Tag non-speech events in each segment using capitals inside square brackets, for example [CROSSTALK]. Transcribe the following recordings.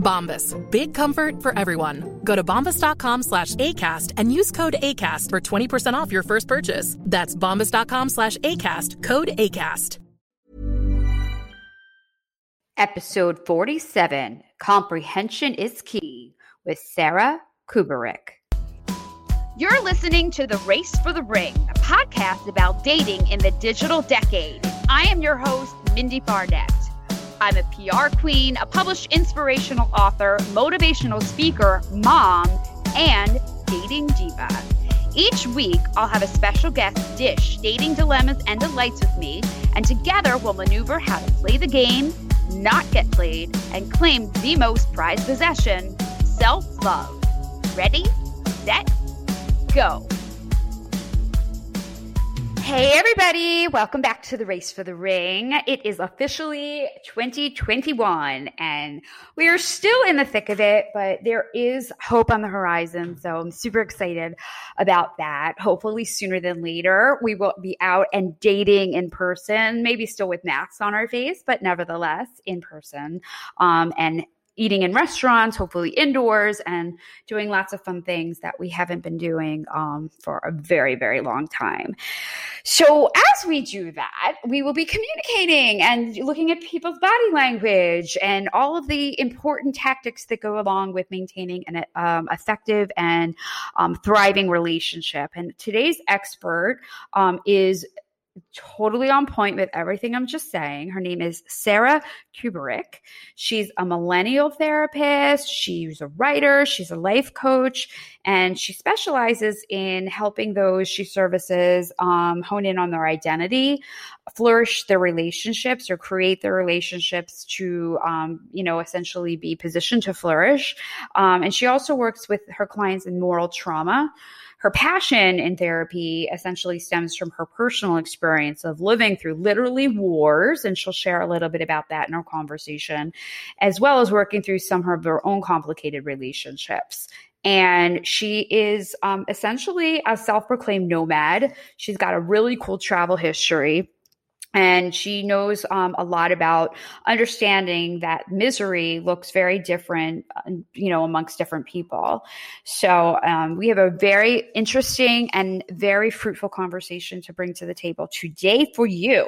Bombas. Big comfort for everyone. Go to bombas.com slash ACAST and use code ACAST for 20% off your first purchase. That's bombas.com slash ACAST. Code ACAST. Episode 47 Comprehension is Key with Sara Kuburic. You're listening to The Race for the Ring, a podcast about dating in the digital decade. I am your host, Mindie Barnett. I'm a PR queen, a published inspirational author, motivational speaker, mom, and dating diva. Each week, I'll have a special guest dish dating dilemmas and delights with me, and together we'll maneuver how to play the game, not get played, and claim the most prized possession self love. Ready, set, go. Hey, everybody. Welcome back to the Race for the Ring. It is officially 2021 and we are still in the thick of it, but there is hope on the horizon. So I'm super excited about that. Hopefully, sooner than later, we will be out and dating in person, maybe still with masks on our face, but nevertheless in person. Um, and eating in restaurants, hopefully indoors, and doing lots of fun things that we haven't been doing um, for a very, very long time. So, as we do that, we will be communicating and looking at people's body language and all of the important tactics that go along with maintaining an um, effective and um, thriving relationship. And today's expert um, is totally on point with everything I'm just saying. Her name is Sara Kuburic. She's a millennial therapist. She's a writer. She's a life coach, and she specializes in helping those she services um, hone in on their identity, flourish their relationships, or create their relationships to, um, you know, essentially be positioned to flourish. Um, and she also works with her clients in moral trauma her passion in therapy essentially stems from her personal experience of living through literally wars. And she'll share a little bit about that in our conversation, as well as working through some of her own complicated relationships. And she is um, essentially a self proclaimed nomad. She's got a really cool travel history and she knows um, a lot about understanding that misery looks very different uh, you know amongst different people so um, we have a very interesting and very fruitful conversation to bring to the table today for you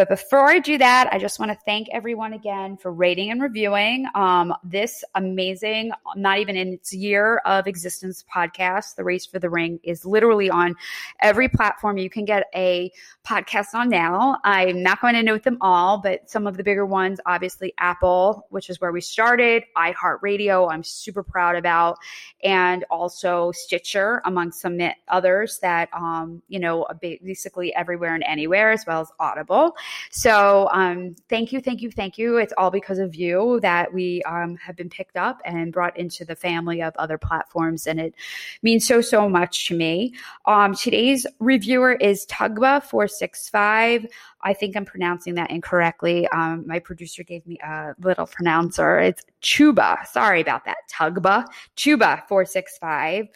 but before I do that, I just want to thank everyone again for rating and reviewing um, this amazing, not even in its year of existence podcast, The Race for the Ring, is literally on every platform you can get a podcast on now. I'm not going to note them all, but some of the bigger ones, obviously Apple, which is where we started, iHeartRadio, I'm super proud about, and also Stitcher, among some others that, um, you know, basically everywhere and anywhere, as well as Audible. So um, thank you, thank you, thank you. It's all because of you that we um, have been picked up and brought into the family of other platforms, and it means so so much to me. Um, today's reviewer is Tugba four six five. I think I'm pronouncing that incorrectly. Um, my producer gave me a little pronouncer. It's Chuba. Sorry about that. Tugba. Chuba 465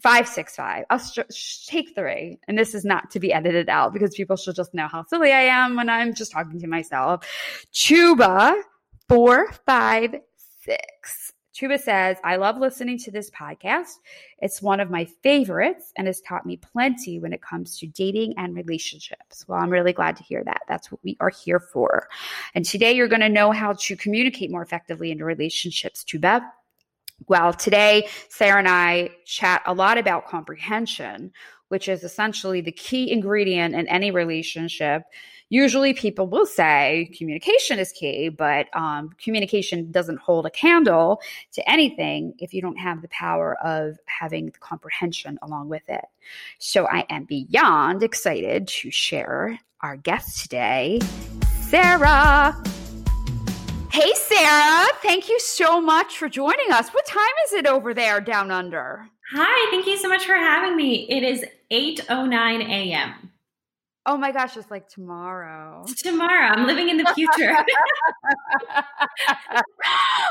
565. I'll sh- take three. And this is not to be edited out because people should just know how silly I am when I'm just talking to myself. Chuba 456. Chuba says, I love listening to this podcast. It's one of my favorites and has taught me plenty when it comes to dating and relationships. Well, I'm really glad to hear that. That's what we are here for. And today you're going to know how to communicate more effectively in your relationships, Chuba. Well, today, Sara and I chat a lot about comprehension, which is essentially the key ingredient in any relationship. Usually people will say communication is key, but um, communication doesn't hold a candle to anything if you don't have the power of having the comprehension along with it. So I am beyond excited to share our guest today, Sara. Hey, Sara. Thank you so much for joining us. What time is it over there down under? Hi, thank you so much for having me. It is 8:09 a.m. Oh my gosh, it's like tomorrow. It's tomorrow. I'm living in the future. [LAUGHS]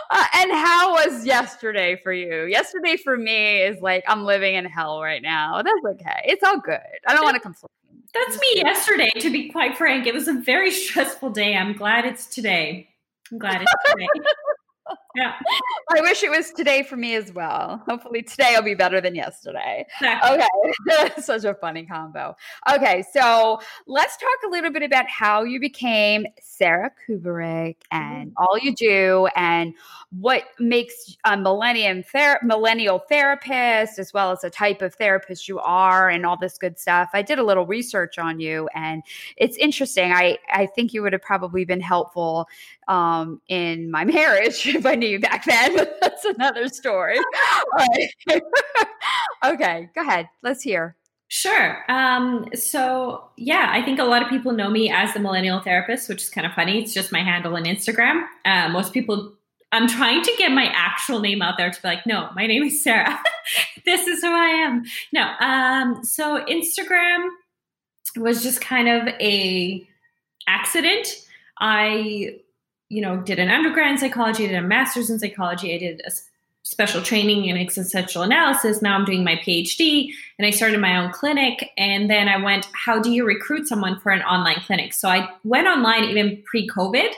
uh, and how was yesterday for you? Yesterday for me is like I'm living in hell right now. That's okay. It's all good. I don't want to complain. That's me yesterday, to be quite frank. It was a very stressful day. I'm glad it's today. I'm glad it's today. yeah. I wish it was today for me as well. Hopefully today will be better than yesterday. Exactly. Okay. [LAUGHS] Such a funny combo. Okay, so let's talk a little bit about how you became Sara Kuburic and mm-hmm. all you do and what makes a millennium ther- millennial therapist as well as the type of therapist you are and all this good stuff. I did a little research on you and it's interesting. I I think you would have probably been helpful um, in my [LAUGHS] marriage if I knew you back then, [LAUGHS] that's another story. okay, go ahead. Let's hear. Sure. Um, so, yeah, I think a lot of people know me as the millennial therapist, which is kind of funny. It's just my handle on Instagram. Uh, most people, I'm trying to get my actual name out there to be like, no, my name is Sara. [LAUGHS] this is who I am. No. Um, so, Instagram was just kind of a accident. I you know, did an undergrad in psychology, did a master's in psychology, I did a special training in existential analysis. Now I'm doing my PhD and I started my own clinic. And then I went, how do you recruit someone for an online clinic? So I went online even pre COVID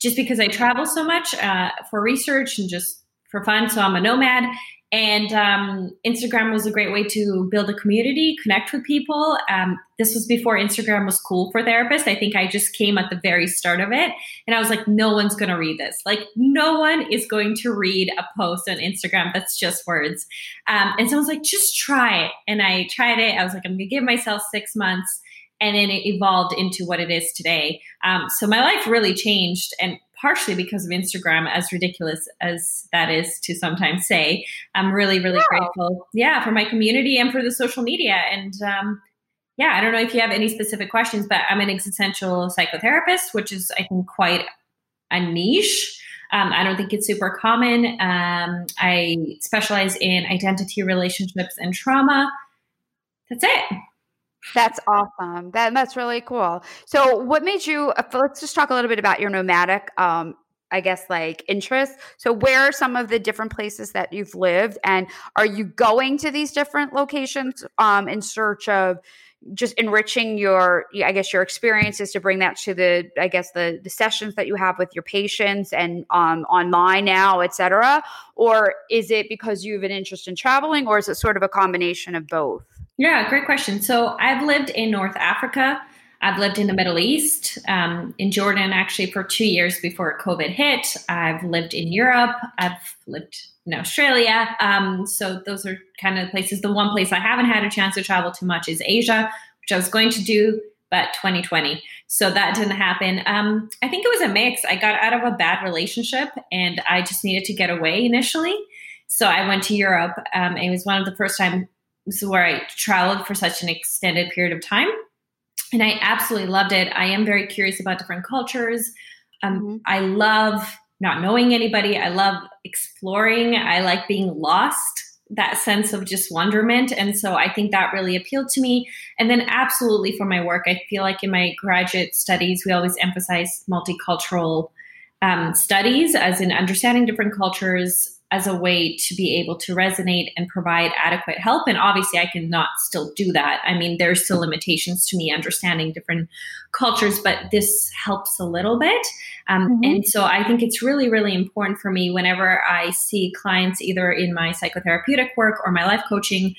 just because I travel so much uh, for research and just for fun. So I'm a nomad. And um, Instagram was a great way to build a community, connect with people. Um, this was before Instagram was cool for therapists. I think I just came at the very start of it. And I was like, no one's going to read this. Like, no one is going to read a post on Instagram that's just words. Um, and so I was like, just try it. And I tried it. I was like, I'm going to give myself six months. And then it evolved into what it is today. Um, so my life really changed. And partially because of Instagram, as ridiculous as that is to sometimes say. I'm really, really wow. grateful, yeah, for my community and for the social media. And um, yeah, I don't know if you have any specific questions, but I'm an existential psychotherapist, which is, I think, quite a niche. Um, I don't think it's super common. Um, I specialize in identity, relationships, and trauma. That's it. That's awesome. That that's really cool. So, what made you? Uh, let's just talk a little bit about your nomadic, um, I guess, like interests. So, where are some of the different places that you've lived, and are you going to these different locations um, in search of just enriching your, I guess, your experiences to bring that to the, I guess, the the sessions that you have with your patients and um, online now, et cetera, or is it because you have an interest in traveling, or is it sort of a combination of both? Yeah, great question. So I've lived in North Africa. I've lived in the Middle East, um, in Jordan, actually, for two years before COVID hit. I've lived in Europe. I've lived in Australia. Um, so those are kind of the places. The one place I haven't had a chance to travel too much is Asia, which I was going to do, but 2020. So that didn't happen. Um, I think it was a mix. I got out of a bad relationship and I just needed to get away initially. So I went to Europe. Um, it was one of the first time this is where I traveled for such an extended period of time. And I absolutely loved it. I am very curious about different cultures. Um, mm-hmm. I love not knowing anybody. I love exploring. I like being lost, that sense of just wonderment. And so I think that really appealed to me. And then, absolutely, for my work, I feel like in my graduate studies, we always emphasize multicultural um, studies, as in understanding different cultures, as a way to be able to resonate and provide adequate help. And obviously, I cannot still do that. I mean, there's still limitations to me understanding different cultures, but this helps a little bit. Um, mm-hmm. And so I think it's really, really important for me whenever I see clients either in my psychotherapeutic work or my life coaching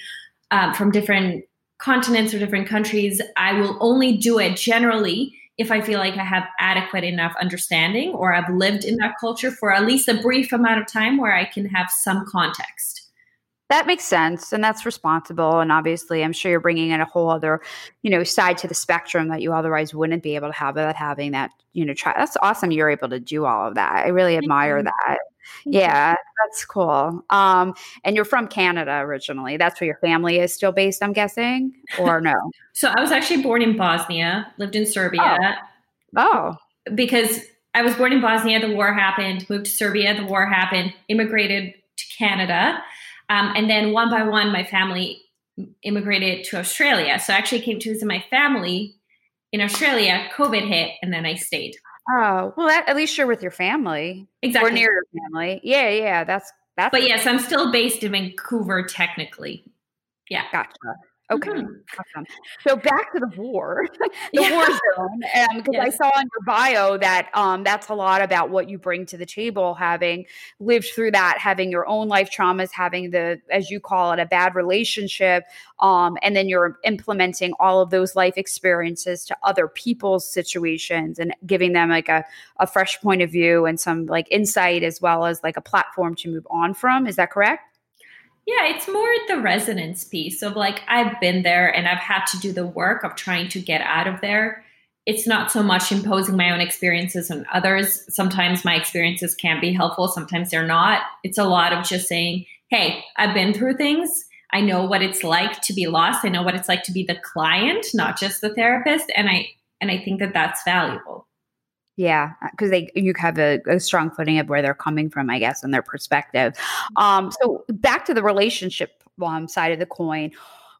um, from different continents or different countries, I will only do it generally if I feel like I have adequate enough understanding or I've lived in that culture for at least a brief amount of time where I can have some context. that makes sense and that's responsible and obviously i'm sure you're bringing in a whole other you know side to the spectrum that you otherwise wouldn't be able to have without having that you know try that's awesome you're able to do all of that i really admire that yeah that's cool um and you're from canada originally that's where your family is still based i'm guessing or no [LAUGHS] so i was actually born in bosnia lived in serbia oh, oh. because i was born in bosnia the war happened moved to serbia the war happened immigrated to canada um, and then one by one, my family immigrated to Australia. So I actually came to visit my family in Australia. COVID hit, and then I stayed. Oh well, that, at least you're with your family, exactly, or near your family. Yeah, yeah, that's that's. But yes, I'm still based in Vancouver technically. Yeah, gotcha. Okay, mm-hmm. awesome. So back to the war, [LAUGHS] the yeah. war zone, because yes. I saw in your bio that um, that's a lot about what you bring to the table, having lived through that, having your own life traumas, having the, as you call it, a bad relationship, um, and then you're implementing all of those life experiences to other people's situations and giving them like a, a fresh point of view and some like insight as well as like a platform to move on from. Is that correct? Yeah, it's more the resonance piece of like I've been there and I've had to do the work of trying to get out of there. It's not so much imposing my own experiences on others. Sometimes my experiences can be helpful, sometimes they're not. It's a lot of just saying, hey, I've been through things. I know what it's like to be lost. I know what it's like to be the client, not just the therapist, and I and I think that that's valuable. Yeah, because they you have a, a, strong footing of where they're coming from, I guess, and their perspective. Um, so back to the relationship um, side of the coin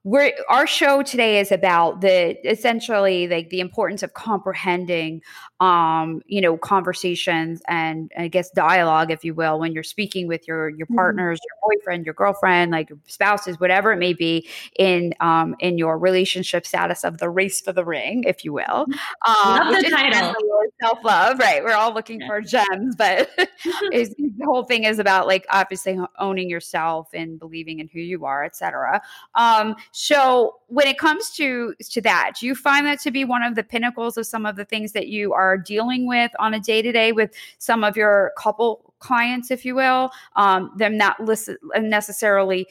we're our show today is about the essentially like the importance of comprehending um you know conversations and i guess dialogue if you will when you're speaking with your your mm-hmm. partners your boyfriend your girlfriend like your spouses whatever it may be in um in your relationship status of the race for the ring if you will mm-hmm. um Love the title self-love right we're all looking yeah. for gems but [LAUGHS] the whole thing is about like obviously owning yourself and believing in who you are etc um so when it comes to to that, do you find that to be one of the pinnacles of some of the things that you are dealing with on a day to day with some of your couple clients, if you will, um, them not listen necessarily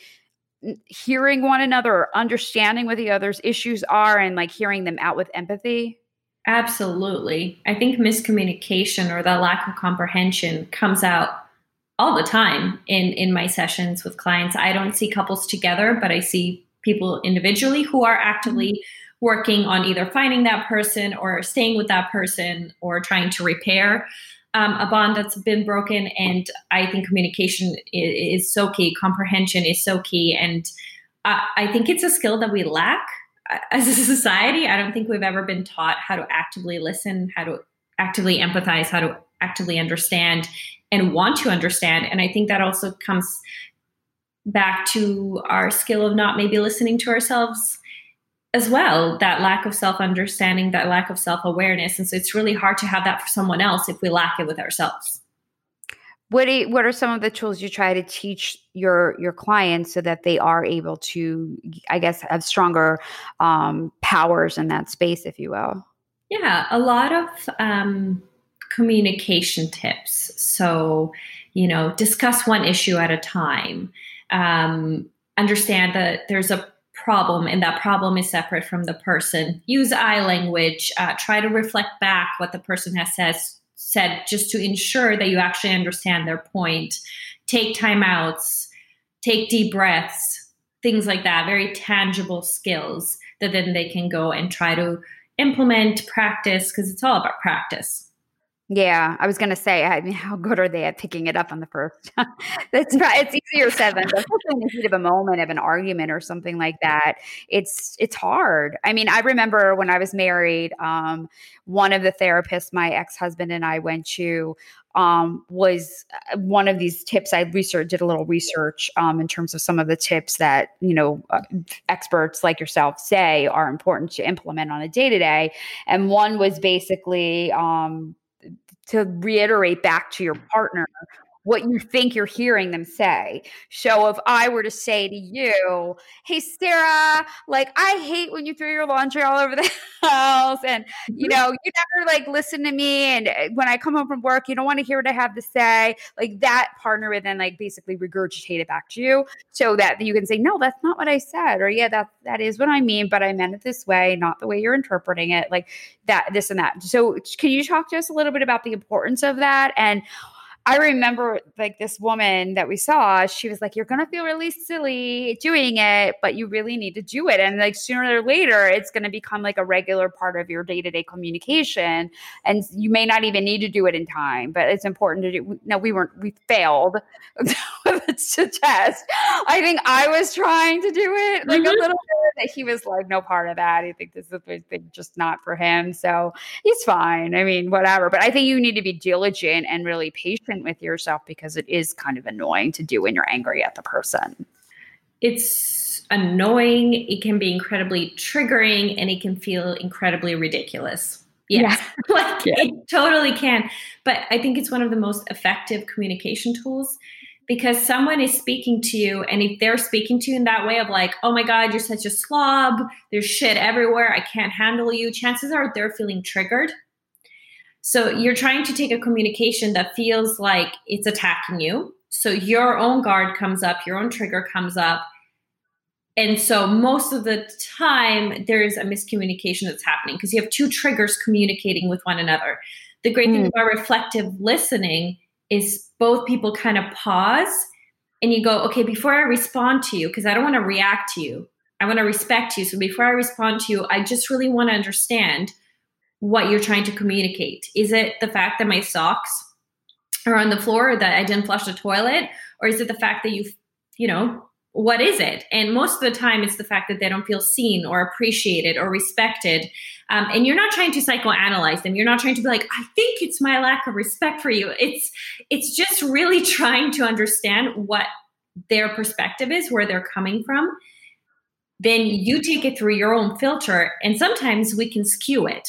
hearing one another or understanding what the other's issues are and like hearing them out with empathy? Absolutely. I think miscommunication or the lack of comprehension comes out all the time in in my sessions with clients. I don't see couples together, but I see people individually who are actively mm-hmm. Working on either finding that person or staying with that person or trying to repair um, a bond that's been broken. And I think communication is, is so key, comprehension is so key. And I, I think it's a skill that we lack uh, as a society. I don't think we've ever been taught how to actively listen, how to actively empathize, how to actively understand and want to understand. And I think that also comes back to our skill of not maybe listening to ourselves as well that lack of self understanding that lack of self awareness and so it's really hard to have that for someone else if we lack it with ourselves. What are, what are some of the tools you try to teach your your clients so that they are able to i guess have stronger um, powers in that space if you will? Yeah a lot of um, communication tips. So you know discuss one issue at a time. Um, understand that there's a problem and that problem is separate from the person. Use I language. Uh, try to reflect back what the person has says, said just to ensure that you actually understand their point. Take timeouts, take deep breaths, things like that. Very tangible skills that then they can go and try to implement, practice, because it's all about practice. Yeah, I was going to say, I mean, [LAUGHS] how good are they at picking it up on the first? [LAUGHS] That's it's easier said than done. in the heat of a moment of an argument or something like that. It's it's hard. I mean, I remember when I was married, um, one of the therapists my ex husband and I went to um, was uh, one of these tips. I researched, did a little research um, in terms of some of the tips that you know uh, experts like yourself say are important to implement on a day to day. And one was basically um, to reiterate back to your partner what you think you're hearing them say. So if I were to say to you, "Hey Sara, like I hate when you throw your laundry all over the [LAUGHS] house and you Mm-hmm. know, you never like listen to me and uh, when I come home from work, you don't want to hear what I have to say." Like that partner would then like basically regurgitate it back to you so that you can say, "No, that's not what I said," or "Yeah, that that is what I mean, but I meant it this way, not the way you're interpreting it." Like that this and that. So can you talk to us a little bit about the importance of that and I remember like this woman that we saw, she was like, You're gonna feel really silly doing it, but you really need to do it. And like sooner or later, it's gonna become like a regular part of your day-to-day communication. And you may not even need to do it in time, but it's important to do. No, we weren't, we failed [LAUGHS] to test. I think I was trying to do it like Mhm. a little bit. That he was like, no part of that. I think this is just not for him. So he's fine. I mean, whatever. But I think you need to be diligent and really patient with yourself because it is kind of annoying to do when you're angry at the person. It's annoying. It can be incredibly triggering and it can feel incredibly ridiculous. Yes. [LAUGHS] like Yeah. it totally can. But I think it's one of the most effective communication tools because someone is speaking to you and if they're speaking to you in that way of like, oh my God, you're such a slob, there's shit everywhere, I can't handle you, chances are they're feeling triggered. So you're trying to take a communication that feels like it's attacking you. So your own guard comes up, your own trigger comes up. And so most of the time there's a miscommunication that's happening because you have two triggers communicating with one another. The great thing Mm. about reflective listening is both people kind of pause and you go, okay, before I respond to you, because I don't want to react to you, I want to respect you. So before I respond to you, I just really want to understand what you're trying to communicate. Is it the fact that my socks are on the floor or that I didn't flush the toilet? Or is it the fact that you, you know, what is it? And most of the time, it's the fact that they don't feel seen or appreciated or respected. Um, and you're not trying to psychoanalyze them. You're not trying to be like, I think it's my lack of respect for you. It's it's just really [LAUGHS] trying to understand what their perspective is, where they're coming from. Then you take it through your own filter, and sometimes we can skew it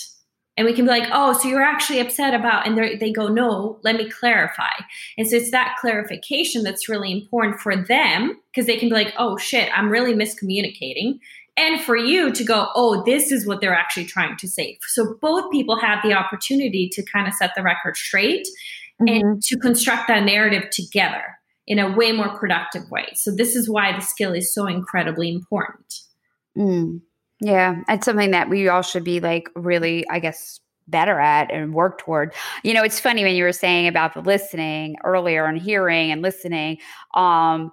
and we can be like, oh, so you're actually upset about, and they go, no, let me clarify. And so it's that clarification that's really important for them because they can be like, oh shit, I'm really miscommunicating. And for you to go, oh, this is what they're actually trying to say. So both people have the opportunity to kind of set the record straight and to construct that narrative together in a way more productive way. So this is why the skill is so incredibly important. Mm. Yeah, it's something that we all should be like really, I guess, better at and work toward. You know, it's funny when you were saying about the listening earlier and hearing and listening. Um,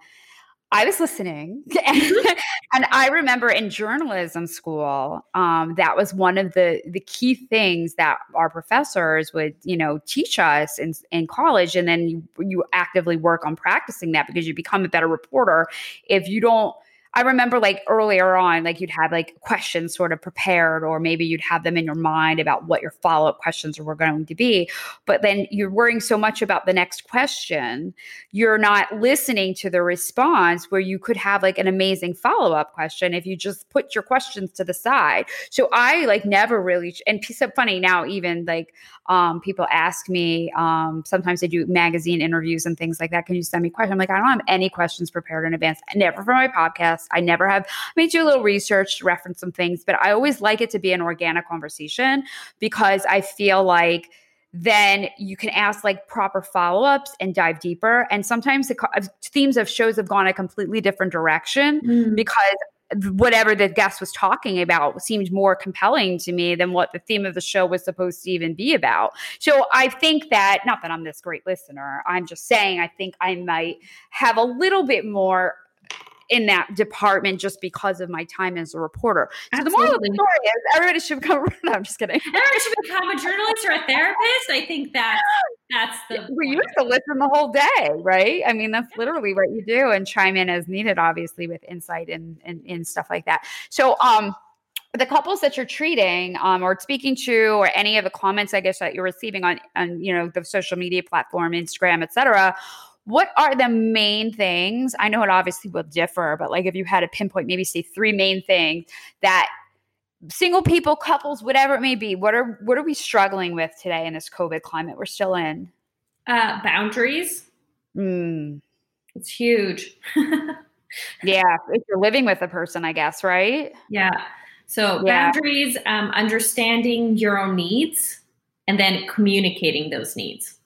I was listening, and, [LAUGHS] and I remember in journalism school, um, that was one of the the key things that our professors would, you know, teach us in in college, and then you, you actively work on practicing that because you become a better reporter if you don't I remember like earlier on, like you'd have like questions sort of prepared, or maybe you'd have them in your mind about what your follow up questions were going to be. But then you're worrying so much about the next question, you're not listening to the response where you could have like an amazing follow up question if you just put your questions to the side. So I like never really, and piece so funny now, even like um, people ask me, um, sometimes they do magazine interviews and things like that. Can you send me questions? I'm like, I don't have any questions prepared in advance. Never for my podcast. I never have. I may do a little research to reference some things, but I always like it to be an organic conversation because I feel like then you can ask like proper follow-ups and dive deeper. And sometimes the co- uh, themes of shows have gone a completely different direction mm. because whatever the guest was talking about seemed more compelling to me than what the theme of the show was supposed to even be about. So I think that not that I'm this great listener, I'm just saying I think I might have a little bit more in that department just because of my time as a reporter. So the moral of the Absolutely. story is everybody should become. [LAUGHS] No, I'm just kidding. Everyone should become a journalist or a therapist. I think that that's the We point. used to listen the whole day, right? I mean, that's literally what you do, and chime in as needed, obviously, with insight and and, and stuff like that. So, um, the couples that you're treating um, or speaking to, or any of the comments, I guess that you're receiving on on you know the social media platform, Instagram, etc. What are the main things? I know it obviously will differ, but like if you had to pinpoint, maybe say three main things that single people, couples, whatever it may be, what are what are we struggling with today in this COVID climate we're still in? uh, boundaries. Mm. It's huge. [LAUGHS] yeah, if you're living with a person, I guess, right? Yeah. So Yeah. boundaries, um, understanding your own needs, and then communicating those needs.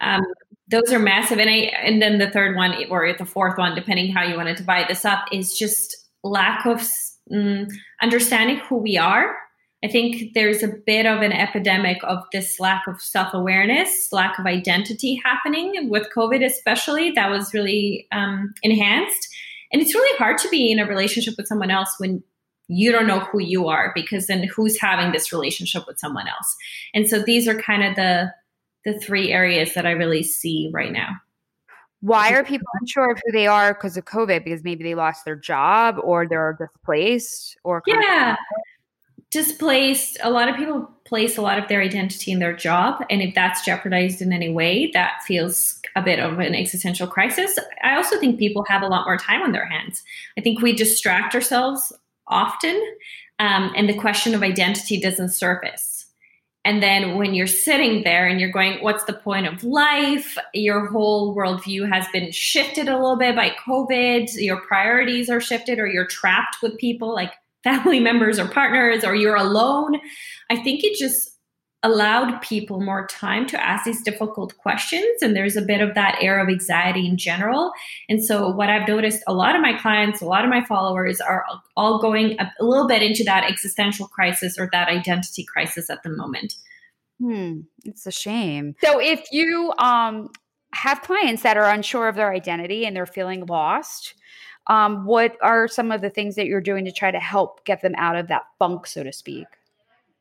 Um, those are massive. And I, and then the third one, or the fourth one, depending how you want to divide this up, is just lack of mm, understanding who we are. I think there's a bit of an epidemic of this lack of self awareness, lack of identity happening with COVID, especially. That was really um, enhanced. And it's really hard to be in a relationship with someone else when you don't know who you are, because then who's having this relationship with someone else? And so these are kind of the the three areas that I really see right now. Why are people unsure of who they are because of COVID? Because maybe they lost their job or they're displaced or Yeah. Displaced. A lot of people place a lot of their identity in their job. And if that's jeopardized in any way, that feels a bit of an existential crisis. I also think people have a lot more time on their hands. I think we distract ourselves often, um, and the question of identity doesn't surface. And then when you're sitting there and you're going, what's the point of life? Your whole worldview has been shifted a little bit by COVID. Your priorities are shifted, or you're trapped with people like family [LAUGHS] members or partners, or you're alone. I think it just allowed people more time to ask these difficult questions. And there's a bit of that air of anxiety in general. And so, what I've noticed a lot of my clients, a lot of my followers are all going a, a little bit into that existential crisis or that identity crisis at the moment. Hmm, it's a shame. So if you um have clients that are unsure of their identity and they're feeling lost, um, what are some of the things that you're doing to try to help get them out of that funk, so to speak?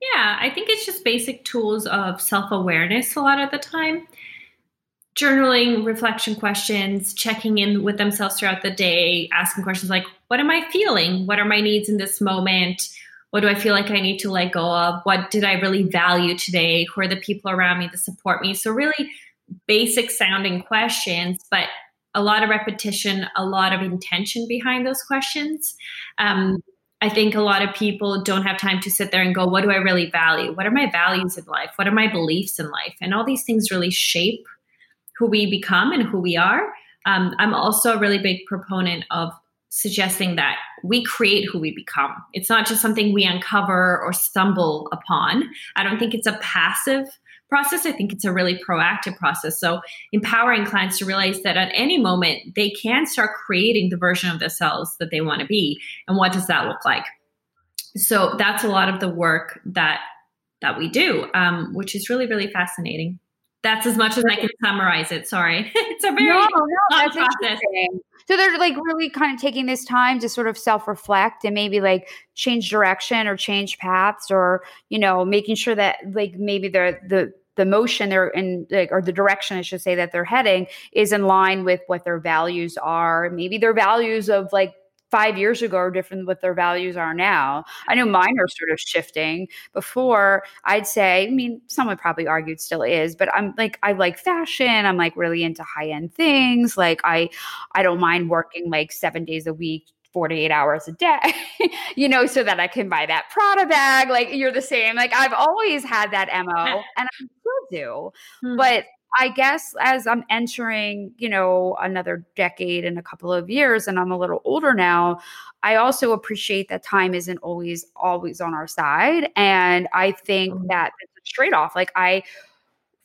Yeah, I think it's just basic tools of self awareness a lot of the time. Journaling, reflection questions, checking in with themselves throughout the day, asking questions like, What am I feeling? What are my needs in this moment? What do I feel like I need to let go of? What did I really value today? Who are the people around me that support me? So, really basic sounding questions, but a lot of repetition, a lot of intention behind those questions. Um, I think a lot of people don't have time to sit there and go, what do I really value? What are my values in life? What are my beliefs in life? And all these things really shape who we become and who we are. Um, I'm also a really big proponent of suggesting that we create who we become. It's not just something we uncover or stumble upon. I don't think it's a passive process. I think it's a really proactive process. So, empowering clients to realize that at any moment they can start creating the version of themselves that they want to be. And what does that look like? So, that's a lot of the work that that we do, um, which is really, really fascinating. That's as much as I can summarize it. Sorry, [LAUGHS] it's a very no, no, long process. So they're like really kind of taking this time to sort of self-reflect and maybe like change direction or change paths or you know making sure that like maybe the the the motion they're in like or the direction I should say that they're heading is in line with what their values are. Maybe their values of like five years ago are different than what their values are now. I know mine are sort of shifting. Before, I'd say, I mean, someone probably argued still is, but I'm like, I like fashion. I'm like really into high end things. Like I, I don't mind working like seven days a week 48 hours a day, [LAUGHS] you know, so that I can buy that Prada bag. Like you're the same. Like I've always had that MO [LAUGHS] and I still do. Hmm. But I guess as I'm entering, you know, another decade and a couple of years and I'm a little older now, I also appreciate that time isn't always always on our side. And I think that it's a trade off. Like I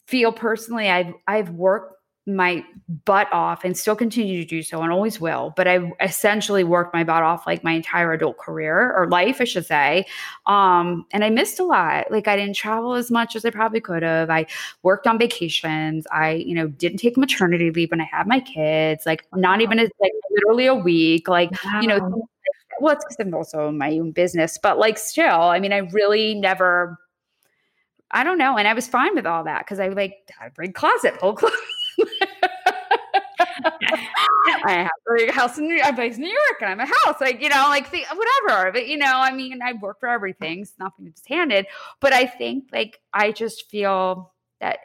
feel personally I've I've worked my butt off and still continue to do so and always will but i essentially worked my butt off like my entire adult career or life i should say. Um and i missed a lot. Like i didn't travel as much as i probably could have. I worked on vacations. I you know didn't take maternity leave when i had my kids like not even as like literally a week like you know [LAUGHS] well it's because i'm also in my own business but like still i mean i really never I don't know. And I was fine with all that because I like had a big closet full clothes. I have a house in New York. I'm based in New York and I'm a house. Like, you know, like the, whatever. But you know, I mean, I work for everything. It's nothing just handed. But I think like I just feel that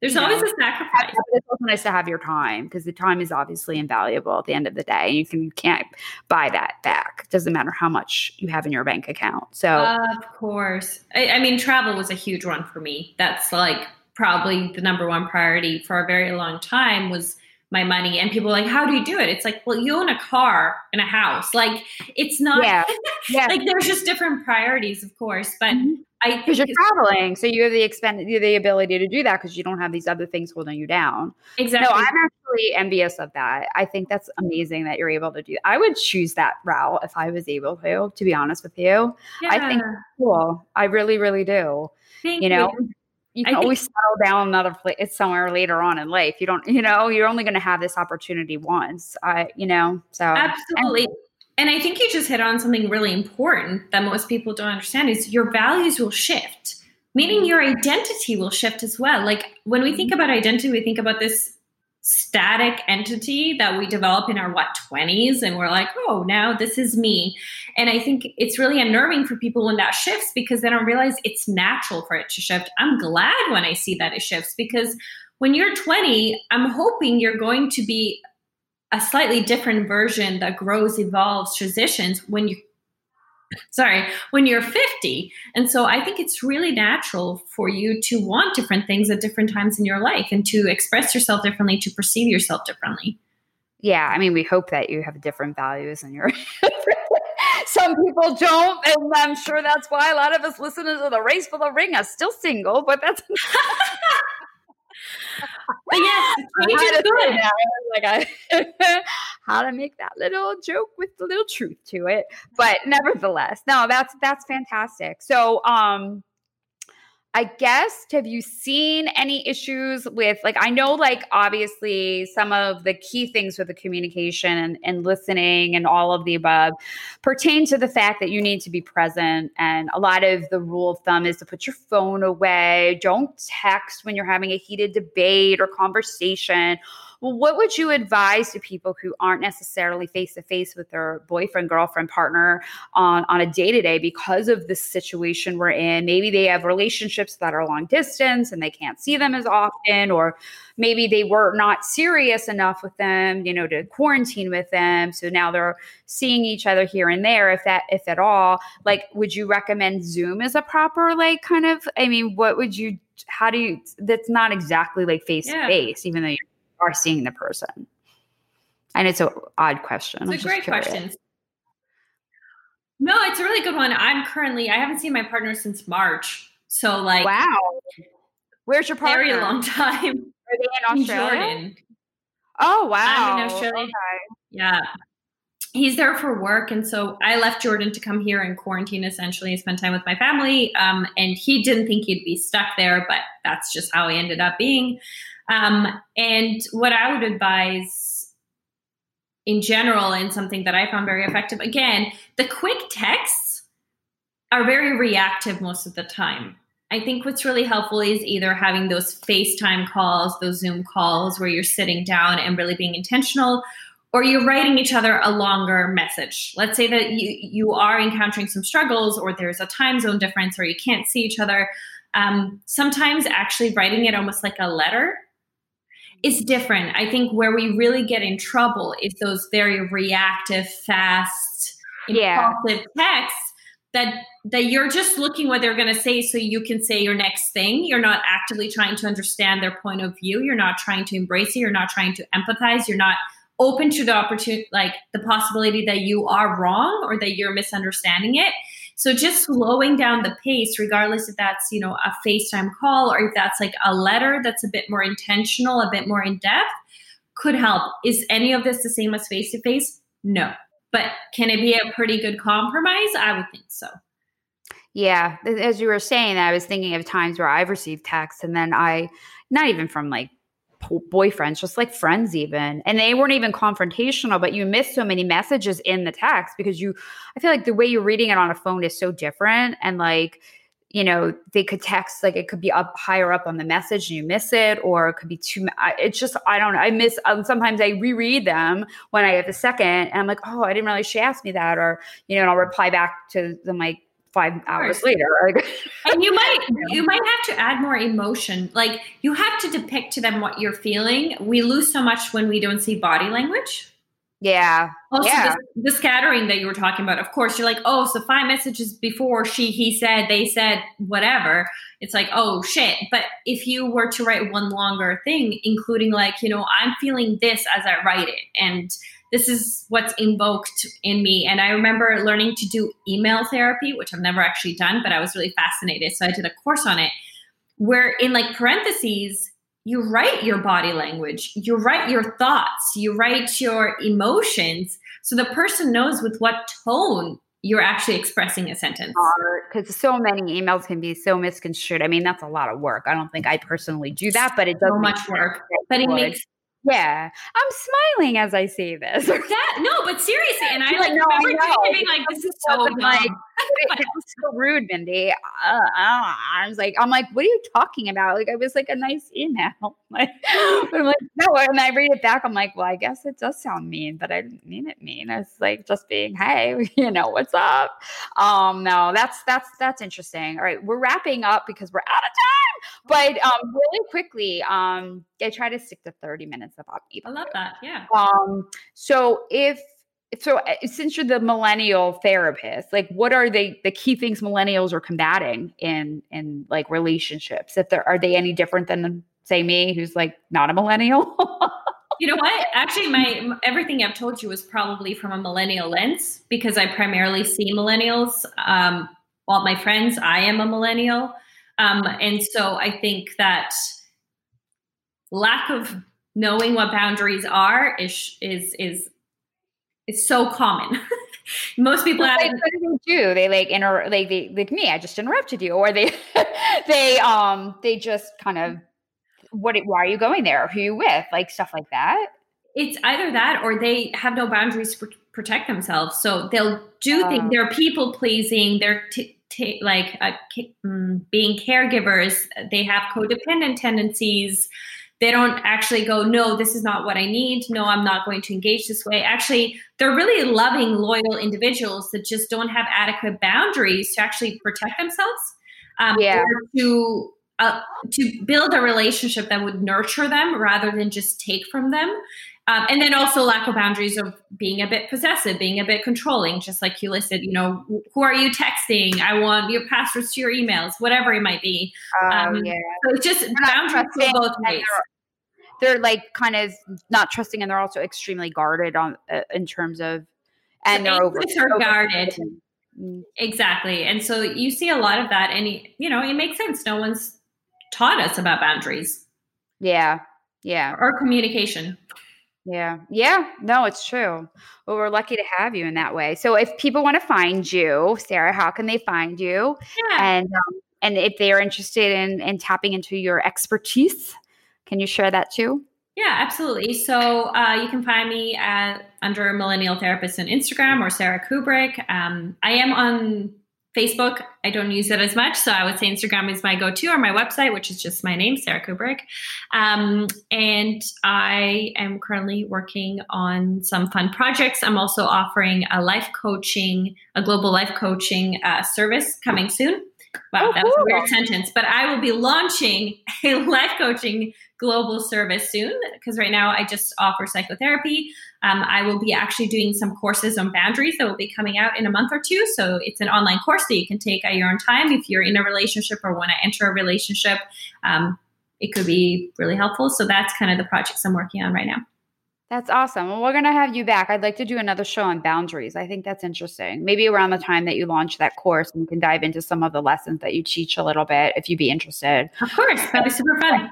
There's you know, always a sacrifice. it's also nice to have your time because the time is obviously invaluable at the end of the day. You can you can't buy that back. It doesn't matter how much you have in your bank account. So Of course. I, I mean, travel was a huge one for me. That's like probably the number one priority for a very long time was my money and people are like how do you do it it's like well you own a car and a house like it's not Yeah. [LAUGHS] Yeah. like there's just different priorities of course but Mhm. i because you're traveling, so you have the expend you have the ability to do that because you don't have these other things holding you down. exactly No, I'm actually envious of that. I think that's amazing that you're able to do. I would choose that route if I was able to. To be honest with you, I think cool. I really, really do. Thank you know, you I can think- always settle down another place eh, somewhere later on in life. You don't, you know, you're only going to have this opportunity once. I, you know, so Absolutely. And I think you just hit on something really important that most people don't understand is your values will shift. Meaning mm-hmm. your identity will shift as well. Like when we think mm-hmm. about identity, we think about this static entity that we develop in our what 20s and we're like, "Oh, now this is me." And I think it's really unnerving for people when that shifts because they don't realize it's natural for it to shift. I'm glad when I see that it shifts because when you're 20, I'm hoping you're going to be a slightly different version that grows, evolves, transitions when you sorry, when you're 50. And so I think it's really natural for you to want different things at different times in your life and to express yourself differently, to perceive yourself differently. yeah. I mean, we hope that you have different values and you're. [LAUGHS] Some people don't, and I'm sure that's why a lot of us listeners of the race for the ring are still single. But that's [LAUGHS] But yes, change how is good. Like I, [LAUGHS] how to make that little joke with a little truth to it. But nevertheless, no, that's that's fantastic. So, um, I guess have you seen any issues with like I know like obviously some of the key things with the communication and, and listening and all of the above pertain to the fact that you need to be present. And a lot of the rule of thumb is to put your phone away. Don't text when you're having a heated debate or conversation well, what would you advise to people who aren't necessarily face to face with their boyfriend, girlfriend, partner on, on a day to day because of the situation we're in? Maybe they have relationships that are long distance and they can't see them as often, or maybe they were not serious enough with them, you know, to quarantine with them. So now they're seeing each other here and there, if that, if at all. Like, would you recommend Zoom as a proper, like, kind of? I mean, what would you? How do you? That's not exactly like face to face, even though you are seeing the person. And it's an odd question. I'm It's a great curious. question. No, it's a really good one. I'm currently, I haven't seen my partner since March. So, like, Wow. Where's your partner? very long [LAUGHS] time. Are they in In Australia? Jordan. Oh wow. I'm in Australia. Okay. Yeah. He's there for work. And so I left Jordan to come here and quarantine essentially and spend time with my family. Um, and he didn't think he'd be stuck there, but that's just how he ended up being. Um, and what I would advise in general, and something that I found very effective, again, the quick texts are very reactive most of the time. I think what's really helpful is either having those FaceTime calls, those Zoom calls where you're sitting down and really being intentional, or you're writing each other a longer message. Let's say that you, you are encountering some struggles, or there's a time zone difference, or you can't see each other. Um, sometimes actually writing it almost like a letter is different. I think where we really get in trouble is those very reactive, fast, Yeah. impulsive texts that that you're just looking what they're going to say so you can say your next thing. You're not actively trying to understand their point of view. You're not trying to embrace it. You're not trying to empathize. You're not open to the opportunity like the possibility that you are wrong or that you're misunderstanding it so just slowing down the pace regardless if that's you know a facetime call or if that's like a letter that's a bit more intentional a bit more in depth could help. Is any of this the same as face to face no. But can it be a pretty good compromise? I would think so. Yeah, as you were saying, I was thinking of times where I've received texts, and then I, not even from like boyfriends, just like friends, even, and they weren't even confrontational, but you miss so many messages in the text because you, I feel like the way you're reading it on a phone is so different, and like, you know, they could text like it could be up higher up on the message and you miss it, or it could be too. It's just I don't know. I miss. Um, sometimes I reread them when I have a second, and I'm like, oh, I didn't really. She asked me that, or you know, and I'll reply back to them like five hours later. And you might [LAUGHS] you might have to add more emotion like you have to depict to them what you're feeling we lose so much when we don't see body language Yeah. Also, yeah. the, the scattering that you were talking about, of course, you're like, oh, so five messages before she, he said, they said, whatever. It's like, oh, shit. But if you were to write one longer thing, including like, you know, I'm feeling this as I write it, and this is what's invoked in me. And I remember learning to do email therapy, which I've never actually done, but I was really fascinated. So I did a course on it where in like parentheses, you write your body language, you write your thoughts, you write your emotions. So the person knows with what tone you're actually expressing a sentence. Because so many emails can be so misconstrued. I mean, that's a lot of work. I don't think I personally do that, but it does so much work. But it makes yeah, I'm smiling as I say this. Yeah, no, but seriously, and [LAUGHS] I like no, remember know. being like, "This is so dumb." like, that [LAUGHS] so rude, Mindie. Uh, I was like, I'm like, what are you talking about? Like, it was like a nice email. [LAUGHS] Like, but I'm like, no. And I read it back. I'm like, well, I guess it does sound mean, but I didn't mean it mean. It's like just being, hey, [LAUGHS] you know, what's up? Um, no, that's that's that's interesting. All right, we're wrapping up because we're out of time. But um, really quickly, um, I try to stick to 30 minutes about I love that. Yeah. um, so if so uh, since you're the millennial therapist, like what are they the key things millennials are combating in in like relationships? If there are they any different than say me who's like not a millennial? [LAUGHS] You know what? Actually, my everything I've told you is probably from a millennial lens because I primarily see millennials. Um, my friends, I am a millennial, um, and so I think that lack of knowing what boundaries are is is is is so common. [LAUGHS] Most people like, what do they do? They like inter like they like me, I just interrupted you. Or they [LAUGHS] they um they just kind of what why are you going there? Who are you with? Like stuff like that. it's either that or they have no boundaries to pr- protect themselves. So they'll do things. Oh. They're people pleasing. They're t- t- like uh, mm, being caregivers. They have codependent tendencies. They don't actually go, no, this is not what I need. No, I'm not going to engage this way. Actually, they're really loving, loyal individuals that just don't have adequate boundaries to actually protect themselves. Um, Yeah. or to uh, to build a relationship that would nurture them rather than just take from them. Um, and then also lack of boundaries of being a bit possessive, being a bit controlling, just like you listed. You know, who are you texting? I want your passwords to your emails, whatever it might be. Oh Um, yeah. So it's just boundaries go both ways. They're like kind of not trusting and they're also extremely guarded on uh, in terms of and So they're over, over- guarded. Mm, Exactly. And so you see a lot of that, and you know, it makes sense. No one's taught us about boundaries Yeah. Yeah. or communication. Yeah. Yeah. No, it's true. Well, we're lucky to have you in that way. So if people want to find you, Sara, how can they find you? Yeah. And um, and if they are interested in in tapping into your expertise, can you share that too? Yeah, absolutely. So uh, you can find me at under Millennial Therapist on Instagram or Sara Kuburic. Um, I am on Facebook. I don't use it as much, so I would say Instagram is my go-to, or my website, which is just my name, Sara Kuburic. Um, and I am currently working on some fun projects. I'm also offering a life coaching, a global life coaching uh, service coming soon. Wow, Oh, that was a cool. weird sentence, but I will be launching [LAUGHS] a life coaching global service soon because right now I just offer psychotherapy. Um, I will be actually doing some courses on boundaries that will be coming out in a month or two. So it's an online course that you can take at your own time if you're in a relationship or want to enter a relationship. Um, it could be really helpful. So that's kind of the projects I'm working on right now. That's awesome. Well, we're going to have you back. I'd like to do another show on boundaries. I think that's interesting. Maybe around the time that you launch that course, and you can dive into some of the lessons that you teach a little bit if you'd be interested. Of course, that'd be super fun.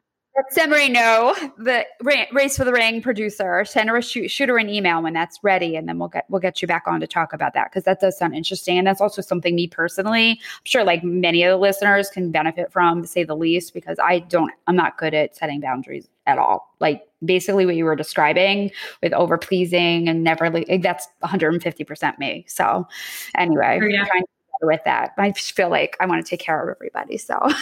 Know the Ra- race for the ring producer. Send her a shoot, shoot her an email when that's ready, and then we'll get we'll get you back on to talk about that because that does sound interesting, and that's also something me personally, I'm sure like many of the listeners can benefit from, to say the least, because I don't, I'm not good at setting boundaries at all. Like basically what you were describing with over pleasing and never like that's 150 percent me. So anyway, Sure, yeah. I'm trying to with that. I just feel like I want to take care of everybody. So. [LAUGHS] That's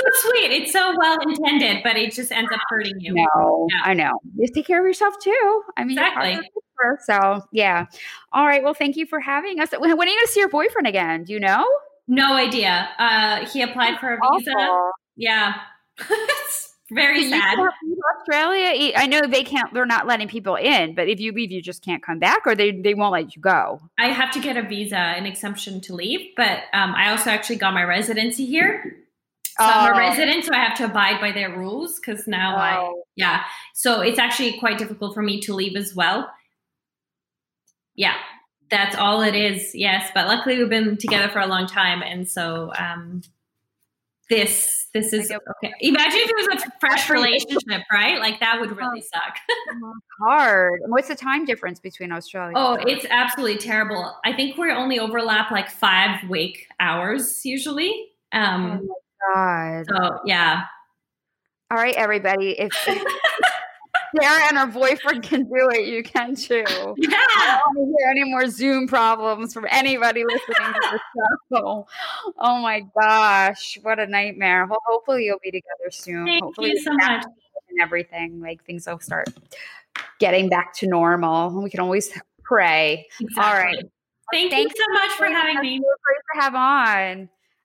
so sweet. It's so well intended, but it just ends up hurting you. No, Yeah. I know. Just take care of yourself too. I mean, Exactly. of the picture, So yeah. All right. Well, thank you for having us. When when are you going to see your boyfriend again? Do you know? No idea. Uh, he applied for a visa. Awful. Yeah. [LAUGHS] very sad. still have to leave Australia. I know they can't. They're not letting people in, but if you leave, you just can't come back, or they they won't let you go. I have to get a visa, an exemption to leave, but um, I also actually got my residency here. So I'm Oh. a resident, so I have to abide by their rules because now I, Oh. yeah. So it's actually quite difficult for me to leave as well. Yeah, that's all it is. Yes, but luckily we've been together for a long time, and so um, this this is okay. Imagine if it was a fresh relationship, right? Like that would really suck. [LAUGHS] Hard. What's the time difference between Australia? Oh, it's absolutely terrible. I think we only overlap like five wake hours usually. Um, God. so yeah, All right, everybody. If [LAUGHS] Sara and her boyfriend [LAUGHS] can do it, you can too. Yeah. I don't want to hear any more Zoom problems from anybody listening to the show. Oh my gosh, what a nightmare. Well, hopefully you'll be together soon. Thank hopefully you so much. and everything like things will start getting back to normal. We can always pray. Exactly. All right. Thank Thanks you so much for having me. so great to have on.